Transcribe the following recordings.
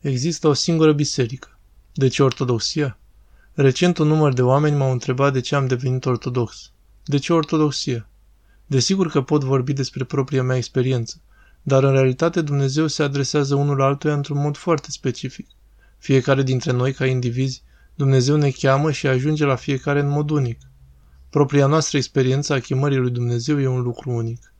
Există o singură biserică. De ce ortodoxia? Recent un număr de oameni m-au întrebat de ce am devenit ortodox. De ce ortodoxia? Desigur că pot vorbi despre propria mea experiență, dar în realitate Dumnezeu se adresează unul altuia într-un mod foarte specific. Fiecare dintre noi, ca indivizi, Dumnezeu ne cheamă și ajunge la fiecare în mod unic. Propria noastră experiență a chemării lui Dumnezeu e un lucru unic.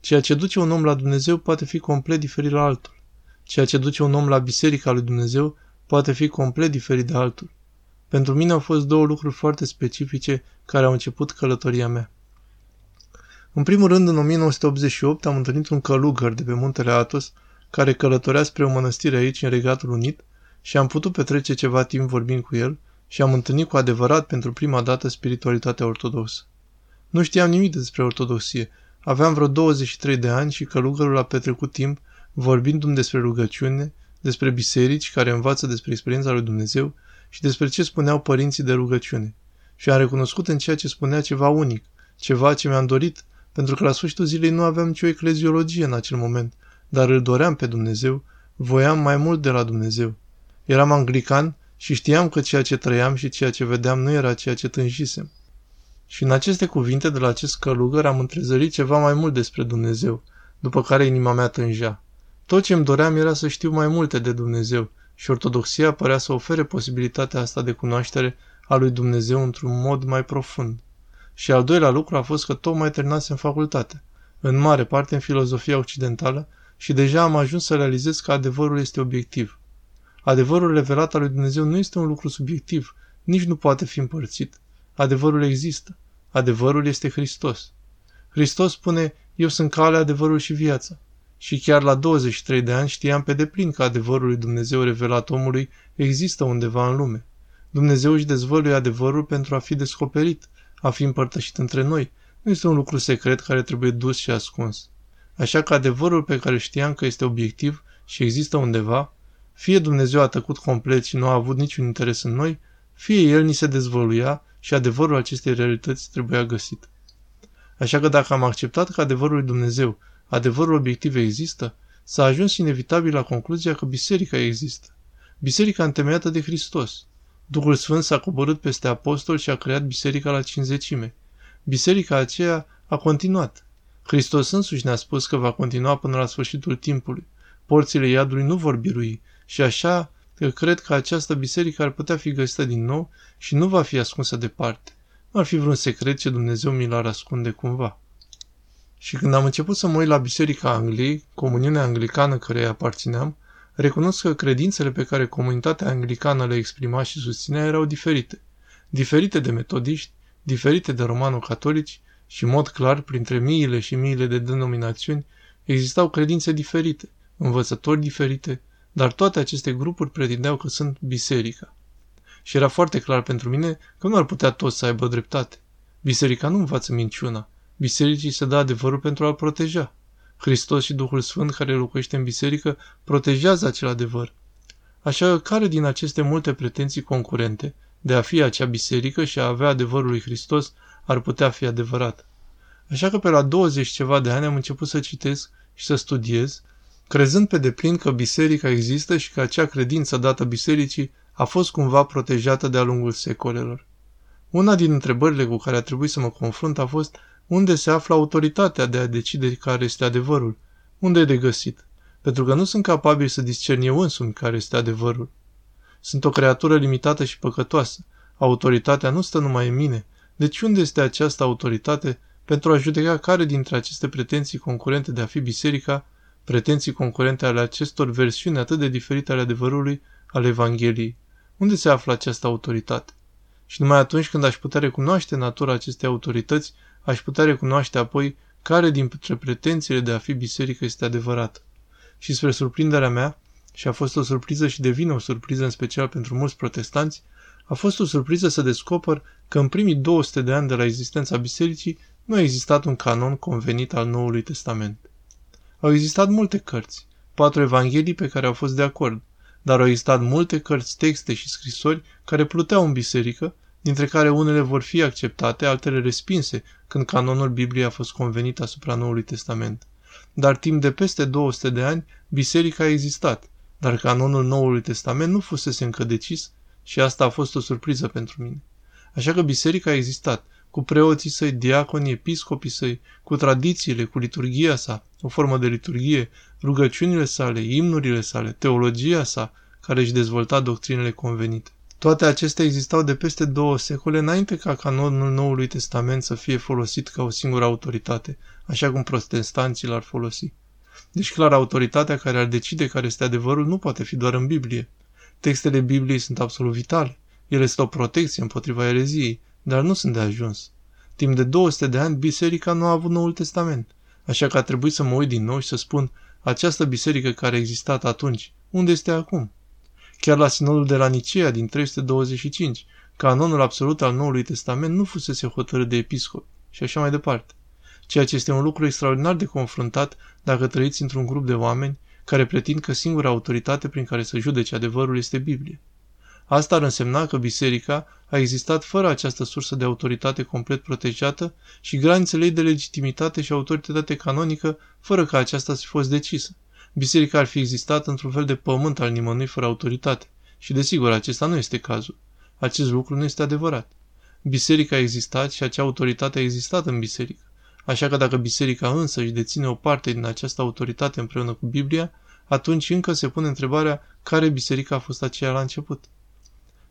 Ceea ce duce un om la Dumnezeu poate fi complet diferit la altul. Ceea ce duce un om la Biserica lui Dumnezeu poate fi complet diferit de altul. Pentru mine au fost două lucruri foarte specifice care au început călătoria mea. În primul rând, în 1988 am întâlnit un călugăr de pe muntele Atos care călătorea spre o mănăstire aici, în Regatul Unit, și am putut petrece ceva timp vorbind cu el și am întâlnit cu adevărat pentru prima dată spiritualitatea ortodoxă. Nu știam nimic despre ortodoxie. Aveam vreo 23 de ani și călugărul a petrecut timp vorbindu-mi despre rugăciune, despre biserici care învață despre experiența lui Dumnezeu și despre ce spuneau părinții de rugăciune. Și am recunoscut în ceea ce spunea ceva unic, ceva ce mi-am dorit, pentru că la sfârșitul zilei nu aveam nicio ecleziologie în acel moment, dar îl doream pe Dumnezeu, voiam mai mult de la Dumnezeu. Eram anglican și știam că ceea ce trăiam și ceea ce vedeam nu era ceea ce tânjisem. Și în aceste cuvinte de la acest călugăr am întrezărit ceva mai mult despre Dumnezeu, după care inima mea tânjea. Tot ce îmi doream era să știu mai multe de Dumnezeu și ortodoxia părea să ofere posibilitatea asta de cunoaștere a lui Dumnezeu într-un mod mai profund. Și al doilea lucru a fost că tocmai terminasem facultate, în mare parte în filozofia occidentală, și deja am ajuns să realizez că adevărul este obiectiv. Adevărul revelat al lui Dumnezeu nu este un lucru subiectiv, nici nu poate fi împărțit. Adevărul există. Adevărul este Hristos. Hristos spune, eu sunt calea, adevărul și viața. Și chiar la 23 de ani știam pe deplin că adevărul lui Dumnezeu revelat omului există undeva în lume. Dumnezeu își dezvăluie adevărul pentru a fi descoperit, a fi împărtășit între noi. Nu este un lucru secret care trebuie dus și ascuns. Așa că adevărul pe care știam că este obiectiv și există undeva, fie Dumnezeu a tăcut complet și nu a avut niciun interes în noi, fie El ni se dezvăluia și adevărul acestei realități trebuia găsit. Așa că dacă am acceptat că adevărul lui Dumnezeu, adevărul obiectiv există, s-a ajuns inevitabil la concluzia că biserica există. Biserica întemeiată de Hristos. Duhul Sfânt s-a coborât peste apostol și a creat biserica la cinzecime. Biserica aceea a continuat. Hristos însuși ne-a spus că va continua până la sfârșitul timpului. Porțile iadului nu vor birui și așa că cred că această biserică ar putea fi găsită din nou și nu va fi ascunsă departe. Nu ar fi vreun secret ce Dumnezeu mi l-ar ascunde cumva. Și când am început să mă uit la Biserica Angliei, comuniunea anglicană care aparțineam, recunosc că credințele pe care comunitatea anglicană le exprima și susținea erau diferite. Diferite de metodiști, diferite de romano-catolici și, în mod clar, printre miile și miile de denominațiuni, existau credințe diferite, învățători diferite, dar toate aceste grupuri pretindeau că sunt biserica. Și era foarte clar pentru mine că nu ar putea toți să aibă dreptate. Biserica nu învață minciuna. Bisericii se dă adevărul pentru a-l proteja. Hristos și Duhul Sfânt care locuiește în biserică protejează acel adevăr. Așa că care din aceste multe pretenții concurente de a fi acea biserică și a avea adevărul lui Hristos ar putea fi adevărat? Așa că pe la 20 ceva de ani am început să citesc și să studiez crezând pe deplin că biserica există și că acea credință dată bisericii a fost cumva protejată de-a lungul secolelor. Una din întrebările cu care a trebuit să mă confrunt a fost unde se află autoritatea de a decide care este adevărul, unde e de găsit, pentru că nu sunt capabil să discern eu însumi care este adevărul. Sunt o creatură limitată și păcătoasă. Autoritatea nu stă numai în mine. Deci unde este această autoritate pentru a judeca care dintre aceste pretenții concurente de a fi biserica pretenții concurente ale acestor versiuni atât de diferite ale adevărului al Evangheliei. Unde se află această autoritate? Și numai atunci când aș putea recunoaște natura acestei autorități, aș putea recunoaște apoi care dintre pretențiile de a fi biserică este adevărată. Și spre surprinderea mea, și a fost o surpriză și devine o surpriză în special pentru mulți protestanți, a fost o surpriză să descoper că în primii 200 de ani de la existența bisericii nu a existat un canon convenit al Noului Testament. Au existat multe cărți, patru evanghelii pe care au fost de acord, dar au existat multe cărți, texte și scrisori care pluteau în biserică, dintre care unele vor fi acceptate, altele respinse, când canonul Bibliei a fost convenit asupra Noului Testament. Dar timp de peste 200 de ani, biserica a existat. dar canonul Noului Testament nu fusese încă decis și asta a fost o surpriză pentru mine. Așa că biserica a existat, cu preoții săi, diaconii, episcopii săi, cu tradițiile, cu liturgia sa, o formă de liturgie, rugăciunile sale, imnurile sale, teologia sa, care își dezvolta doctrinele convenite. Toate acestea existau de peste două secole înainte ca canonul Noului Testament să fie folosit ca o singură autoritate, așa cum protestanții l-ar folosi. Deci clar, autoritatea care ar decide care este adevărul nu poate fi doar în Biblie. Textele Bibliei sunt absolut vitale. Ele sunt o protecție împotriva ereziei, dar nu sunt de ajuns. Timp de 200 de ani, biserica nu a avut Noul Testament, așa că a trebuit să mă uit din nou și să spun, această biserică care a existat atunci, unde este acum? Chiar la sinodul de la Nicea din 325, canonul absolut al Noului Testament nu fusese hotărât de episcop și așa mai departe. Ceea ce este un lucru extraordinar de confruntat dacă trăiți într-un grup de oameni care pretind că singura autoritate prin care să judece adevărul este Biblie. Asta ar însemna că biserica a existat fără această sursă de autoritate complet protejată și granițele ei de legitimitate și autoritate canonică fără ca aceasta să fi fost decisă. Biserica ar fi existat într-un fel de pământ al nimănui fără autoritate. Și desigur, acesta nu este cazul. Acest lucru nu este adevărat. Biserica a existat și acea autoritate a existat în biserică. Așa că dacă biserica însă își deține o parte din această autoritate împreună cu Biblia, atunci încă se pune întrebarea care biserică a fost aceea la început.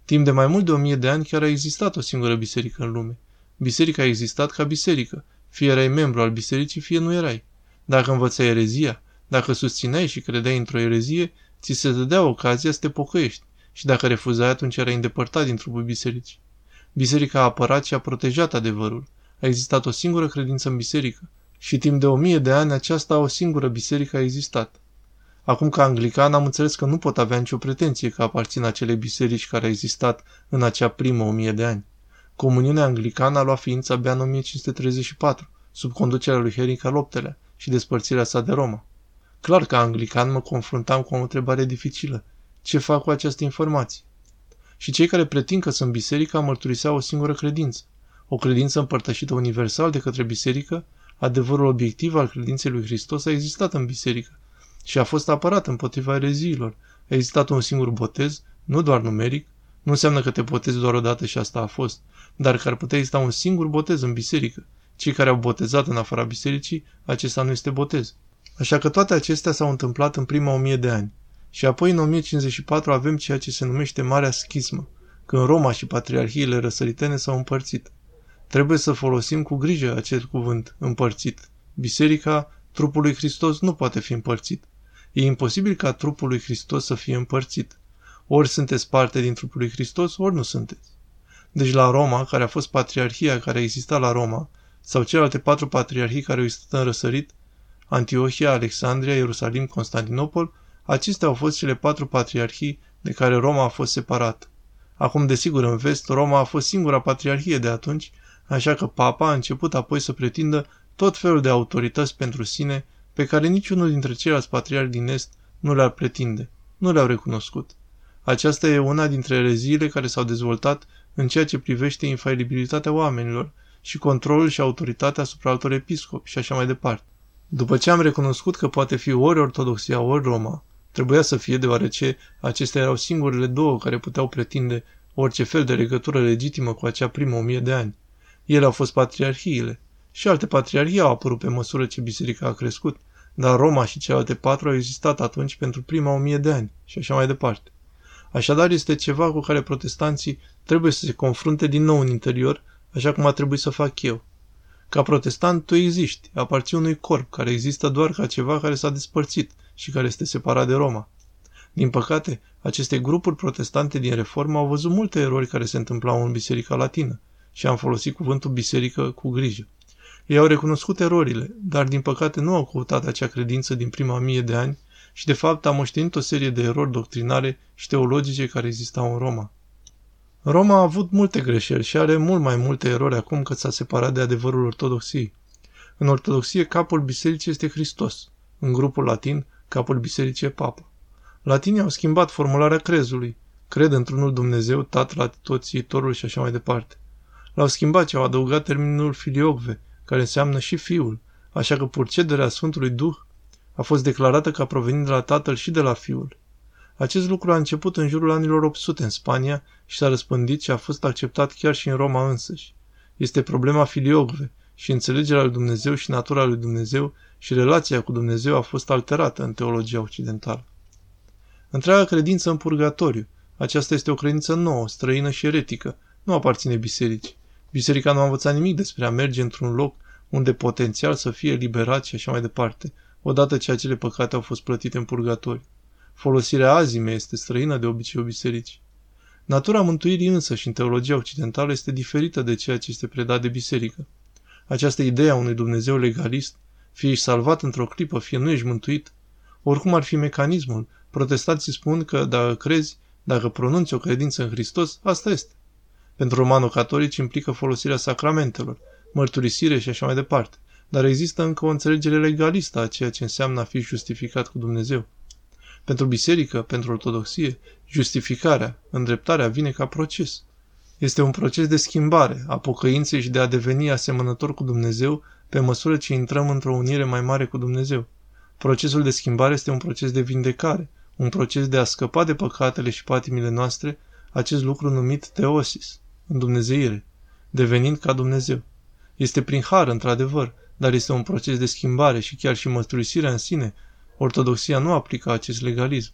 Timp de mai mult de o mie de ani chiar a existat o singură biserică în lume. Biserica a existat ca biserică. Fie erai membru al bisericii, fie nu erai. Dacă învățai erezia, dacă susțineai și credeai într-o erezie, ți se dădea ocazia să te pocăiești și dacă refuzai, atunci erai îndepărtat din trupul bisericii. Biserica a apărat și a protejat adevărul. A existat o singură credință în biserică și timp de o mie de ani aceasta o singură biserică a existat. Acum ca anglican am înțeles că nu pot avea nicio pretenție că aparțin acelei biserici care a existat în acea primă o mie de ani. Comuniunea anglicană a luat ființa abia în 1534, sub conducerea lui Henric al VIII-lea și despărțirea sa de Roma. Clar că anglican mă confruntam cu o întrebare dificilă. Ce fac cu această informație? Și cei care pretind că sunt biserica mărturiseau o singură credință. O credință împărtășită universal de către biserică, adevărul obiectiv al credinței lui Hristos a existat în biserică și a fost apărat împotriva ereziilor. A existat un singur botez, nu doar numeric, nu înseamnă că te botezi doar o dată și asta a fost, dar că ar putea exista un singur botez în biserică. Cei care au botezat în afara bisericii, acesta nu este botez. Așa că toate acestea s-au întâmplat în prima o mie de ani. Și apoi în 1054 avem ceea ce se numește Marea Schismă, când Roma și patriarhiile răsăritene s-au împărțit. Trebuie să folosim cu grijă acest cuvânt, împărțit. Biserica, trupul lui Hristos, nu poate fi împărțit. E imposibil ca trupul lui Hristos să fie împărțit. Ori sunteți parte din trupul lui Hristos, ori nu sunteți. Deci la Roma, care a fost patriarhia care exista la Roma, sau celelalte patru patriarhii care au existat în răsărit, Antiohia, Alexandria, Ierusalim, Constantinopol, acestea au fost cele patru patriarhii de care Roma a fost separat. Acum, desigur, în vest, Roma a fost singura patriarhie de atunci, așa că papa a început apoi să pretindă tot felul de autorități pentru sine pe care niciunul dintre ceilalți patriarhi din Est nu le-ar pretinde, nu le-au recunoscut. Aceasta e una dintre ereziile care s-au dezvoltat în ceea ce privește infailibilitatea oamenilor și controlul și autoritatea asupra altor episcopi și așa mai departe. După ce am recunoscut că poate fi ori Ortodoxia, ori Roma, trebuia să fie deoarece acestea erau singurele două care puteau pretinde orice fel de legătură legitimă cu acea primă o mie de ani. Ele au fost patriarhiile. Și alte patriarhii au apărut pe măsură ce biserica a crescut, dar Roma și celelalte patru au existat atunci pentru prima o mie de ani și așa mai departe. Așadar este ceva cu care protestanții trebuie să se confrunte din nou în interior, așa cum a trebuit să fac eu. Ca protestant, tu existi, aparții unui corp care există doar ca ceva care s-a despărțit și care este separat de Roma. Din păcate, aceste grupuri protestante din reformă au văzut multe erori care se întâmplau în Biserica Latină și am folosit cuvântul biserică cu grijă. Ei au recunoscut erorile, dar din păcate nu au căutat acea credință din prima mie de ani și de fapt am moștenit o serie de erori doctrinare și teologice care existau în Roma. Roma a avut multe greșeli și are mult mai multe erori acum că s-a separat de adevărul ortodoxiei. În ortodoxie, capul bisericii este Hristos. În grupul latin, capul bisericii e Papa. Latinii au schimbat formularea crezului. Cred într-unul Dumnezeu, Tatăl, Atitot, și așa mai departe. L-au schimbat și au adăugat termenul filiocve, care înseamnă și Fiul, așa că purcederea Sfântului Duh a fost declarată ca provenind de la Tatăl și de la Fiul. Acest lucru a început în jurul anilor 800 în Spania și s-a răspândit și a fost acceptat chiar și în Roma însăși. Este problema filiogve și înțelegerea lui Dumnezeu și natura lui Dumnezeu și relația cu Dumnezeu a fost alterată în teologia occidentală. Întreaga credință în purgatoriu. Aceasta este o credință nouă, străină și eretică. Nu aparține bisericii. Biserica nu a învățat nimic despre a merge într-un loc unde potențial să fie liberat și așa mai departe, odată ce acele păcate au fost plătite în purgatoriu. Folosirea azime este străină de obiceiul bisericii. Natura mântuirii însă și în teologia occidentală este diferită de ceea ce este predat de biserică. Această idee a unui Dumnezeu legalist, fie ești salvat într-o clipă, fie nu ești mântuit, oricum ar fi mecanismul, protestanții spun că dacă crezi, dacă pronunți o credință în Hristos, asta este. Pentru romano-catolici implică folosirea sacramentelor, mărturisire și așa mai departe, dar există încă o înțelegere legalistă a ceea ce înseamnă a fi justificat cu Dumnezeu. Pentru biserică, pentru ortodoxie, justificarea, îndreptarea vine ca proces. Este un proces de schimbare, a pocăinței și de a deveni asemănător cu Dumnezeu pe măsură ce intrăm într-o unire mai mare cu Dumnezeu. Procesul de schimbare este un proces de vindecare, un proces de a scăpa de păcatele și patimile noastre, acest lucru numit teosis, în Dumnezeire, devenind ca Dumnezeu. Este prin har, într-adevăr, dar este un proces de schimbare și chiar și mărturisirea în sine. Ortodoxia nu aplică acest legalism.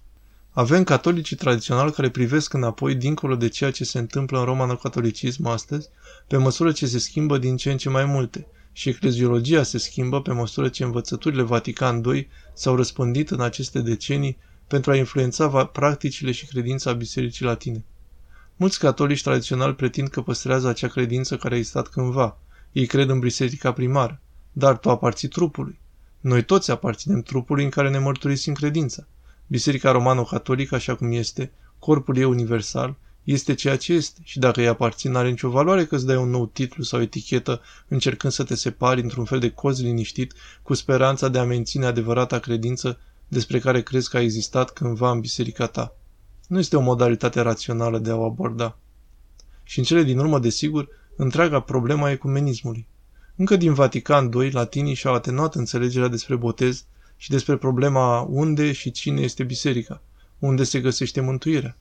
Avem catolicii tradiționali care privesc înapoi dincolo de ceea ce se întâmplă în romano-catolicism astăzi, pe măsură ce se schimbă din ce în ce mai multe, și ecleziologia se schimbă pe măsură ce învățăturile Vatican II s-au răspândit în aceste decenii pentru a influența practicile și credința Bisericii Latine. Mulți catolici tradiționali pretind că păstrează acea credință care a existat cândva. Ei cred în biserica primară. Dar tu aparții trupului. Noi toți aparținem trupului în care ne mărturisim credința. Biserica romano-catolică, așa cum este, corpul ei universal, este ceea ce este și dacă îi aparțin, are nicio valoare că îți dai un nou titlu sau etichetă încercând să te separi într-un fel de coz liniștit cu speranța de a menține adevărata credință despre care crezi că a existat cândva în biserica ta. Nu este o modalitate rațională de a o aborda. Și în cele din urmă, desigur, întreaga problema ecumenismului. Încă din Vatican II, latinii și-au atenuat înțelegerea despre botez și despre problema unde și cine este biserica, unde se găsește mântuirea.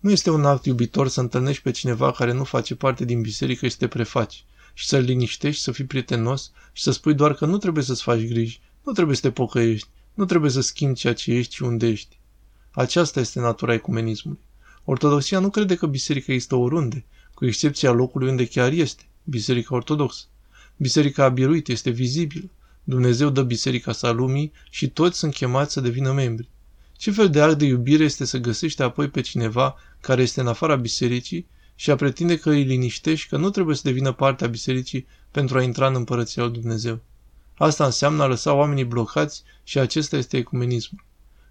Nu este un act iubitor să întâlnești pe cineva care nu face parte din biserică și să te prefaci și să-l liniștești, să fii prietenos și să spui doar că nu trebuie să-ți faci griji, nu trebuie să te pocăiești, nu trebuie să schimbi ceea ce ești și unde ești. Aceasta este natura ecumenismului. Ortodoxia nu crede că biserica este oriunde, cu excepția locului unde chiar este, biserica ortodoxă. Biserica a biruit este vizibilă. Dumnezeu dă biserica sa lumii și toți sunt chemați să devină membri. Ce fel de act de iubire este să găsești apoi pe cineva care este în afara bisericii și a pretinde că îi liniștești că nu trebuie să devină parte a bisericii pentru a intra în împărăția lui Dumnezeu? Asta înseamnă a lăsa oamenii blocați și acesta este ecumenismul.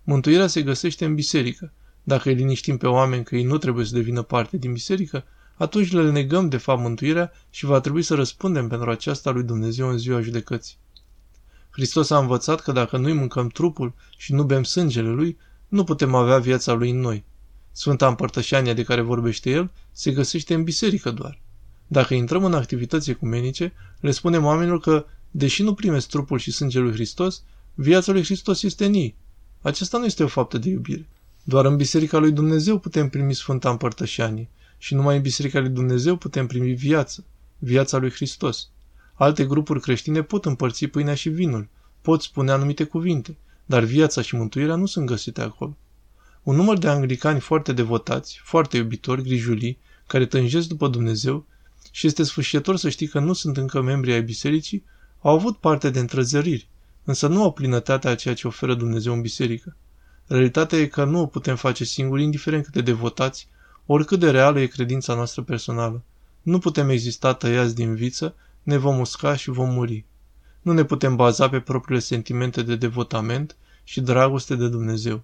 Mântuirea se găsește în biserică. Dacă îi liniștim pe oameni că ei nu trebuie să devină parte din biserică, atunci le negăm de fapt mântuirea și va trebui să răspundem pentru aceasta lui Dumnezeu în ziua judecății. Hristos a învățat că dacă nu-i mâncăm trupul și nu bem sângele lui, nu putem avea viața lui în noi. Sfânta împărtășania de care vorbește el se găsește în biserică doar. Dacă intrăm în activități ecumenice, le spunem oamenilor că, deși nu primesc trupul și sângele lui Hristos, viața lui Hristos este în ei. Acesta nu este o faptă de iubire. Doar în Biserica lui Dumnezeu putem primi Sfânta Împărtășanie și numai în Biserica lui Dumnezeu putem primi viață, viața lui Hristos. Alte grupuri creștine pot împărți pâinea și vinul, pot spune anumite cuvinte, dar viața și mântuirea nu sunt găsite acolo. Un număr de anglicani foarte devotați, foarte iubitori, grijulii, care tânjesc după Dumnezeu și este sfârșitor să știi că nu sunt încă membri ai bisericii, au avut parte de întrezăriri, însă nu au plinătatea a ceea ce oferă Dumnezeu în biserică. Realitatea e că nu o putem face singuri, indiferent cât de devotați, oricât de reală e credința noastră personală. Nu putem exista tăiați din viță, ne vom usca și vom muri. Nu ne putem baza pe propriile sentimente de devotament și dragoste de Dumnezeu.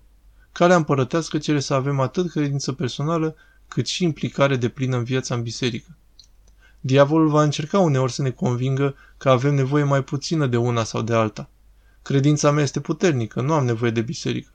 Calea împărătească cere să avem atât credință personală, cât și implicare de plină în viața în biserică. Diavolul va încerca uneori să ne convingă că avem nevoie mai puțină de una sau de alta. Credința mea este puternică, nu am nevoie de biserică.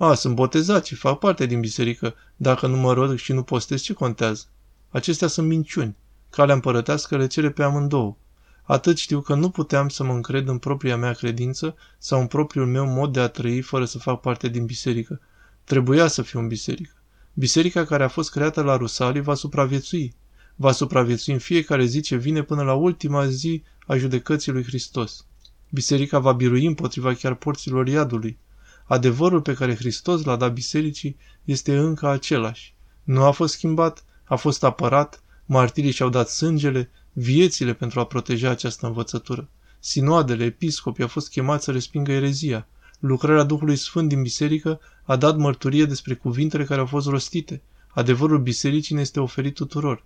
A, sunt botezat și fac parte din biserică. Dacă nu mă rog și nu postez, ce contează? Acestea sunt minciuni. Calea împărătească le cere pe amândouă. Atât știu că nu puteam să mă încred în propria mea credință sau în propriul meu mod de a trăi fără să fac parte din biserică. Trebuia să fie un biserică. Biserica care a fost creată la Rusalii va supraviețui. Va supraviețui în fiecare zi ce vine până la ultima zi a judecății lui Hristos. Biserica va birui împotriva chiar porților iadului. Adevărul pe care Hristos l-a dat bisericii este încă același. Nu a fost schimbat, a fost apărat, martirii și-au dat sângele, viețile pentru a proteja această învățătură. Sinoadele, episcopii au fost chemați să respingă erezia. Lucrarea Duhului Sfânt din biserică a dat mărturie despre cuvintele care au fost rostite. Adevărul bisericii ne este oferit tuturor.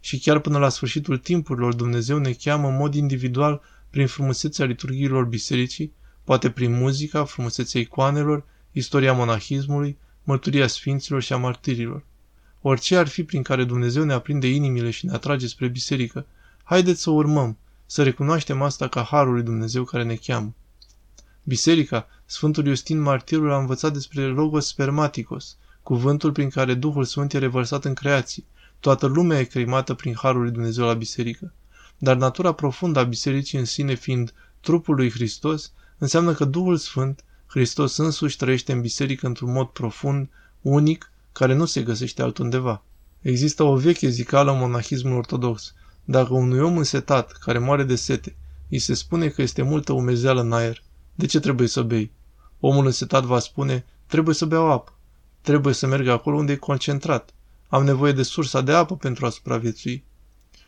Și chiar până la sfârșitul timpurilor Dumnezeu ne cheamă în mod individual prin frumusețea liturghiilor bisericii, poate prin muzica, frumusețea icoanelor, istoria monahismului, mărturia sfinților și a martirilor. Orice ar fi prin care Dumnezeu ne aprinde inimile și ne atrage spre biserică, haideți să urmăm, să recunoaștem asta ca harul lui Dumnezeu care ne cheamă. Biserica, Sfântul Iustin Martirul a învățat despre Logos Spermaticos, cuvântul prin care Duhul Sfânt e revărsat în creație. Toată lumea e cremată prin harul lui Dumnezeu la biserică. Dar natura profundă a bisericii în sine fiind trupul lui Hristos, înseamnă că Duhul Sfânt, Hristos însuși trăiește în biserică într-un mod profund, unic, care nu se găsește altundeva. Există o veche zicală în monahismul ortodox. Dacă unui om însetat, care moare de sete, îi se spune că este multă umezeală în aer, de ce trebuie să bei? Omul însetat va spune, trebuie să beau apă. Trebuie să merg acolo unde e concentrat. Am nevoie de sursa de apă pentru a supraviețui.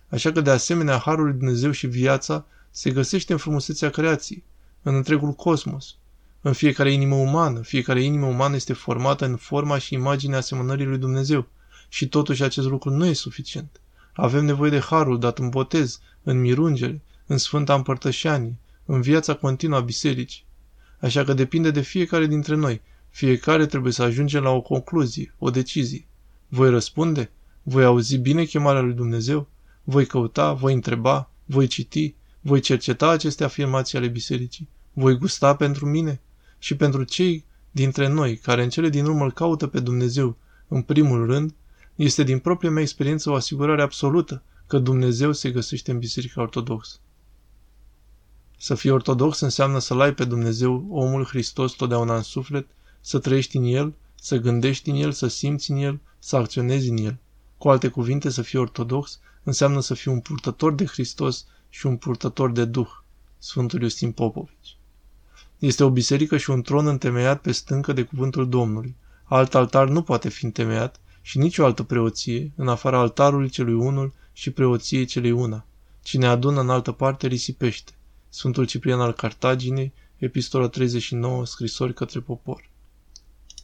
Așa că de asemenea Harul lui Dumnezeu și viața se găsește în frumusețea creației, în întregul cosmos. În fiecare inimă umană, fiecare inimă umană este formată în forma și imaginea asemănării lui Dumnezeu. Și totuși acest lucru nu e suficient. Avem nevoie de harul dat în botez, în mirungere, în Sfânta Împărtășanie, în viața continuă a bisericii. Așa că depinde de fiecare dintre noi. Fiecare trebuie să ajungem la o concluzie, o decizie. Voi răspunde? Voi auzi bine chemarea lui Dumnezeu? Voi căuta? Voi întreba? Voi citi? Voi cerceta aceste afirmații ale bisericii? Voi gusta pentru mine? Și pentru cei dintre noi care în cele din urmă îl caută pe Dumnezeu în primul rând, este din propria mea experiență o asigurare absolută că Dumnezeu se găsește în Biserica Ortodoxă. Să fii ortodox înseamnă să-L ai pe Dumnezeu, omul Hristos, totdeauna în suflet, să trăiești în El, să gândești în El, să simți în El, să acționezi în El. Cu alte cuvinte, să fii ortodox înseamnă să fii un purtător de Hristos și un purtător de Duh. Sfântul Iustin Popovici. Este o biserică și un tron întemeiat pe stâncă de cuvântul Domnului. Alt altar nu poate fi întemeiat și nicio altă preoție, în afara altarului celui unul și preoției celei una. Cine adună în altă parte risipește. Sfântul Ciprian al Cartaginei, epistola 39, scrisori către popor.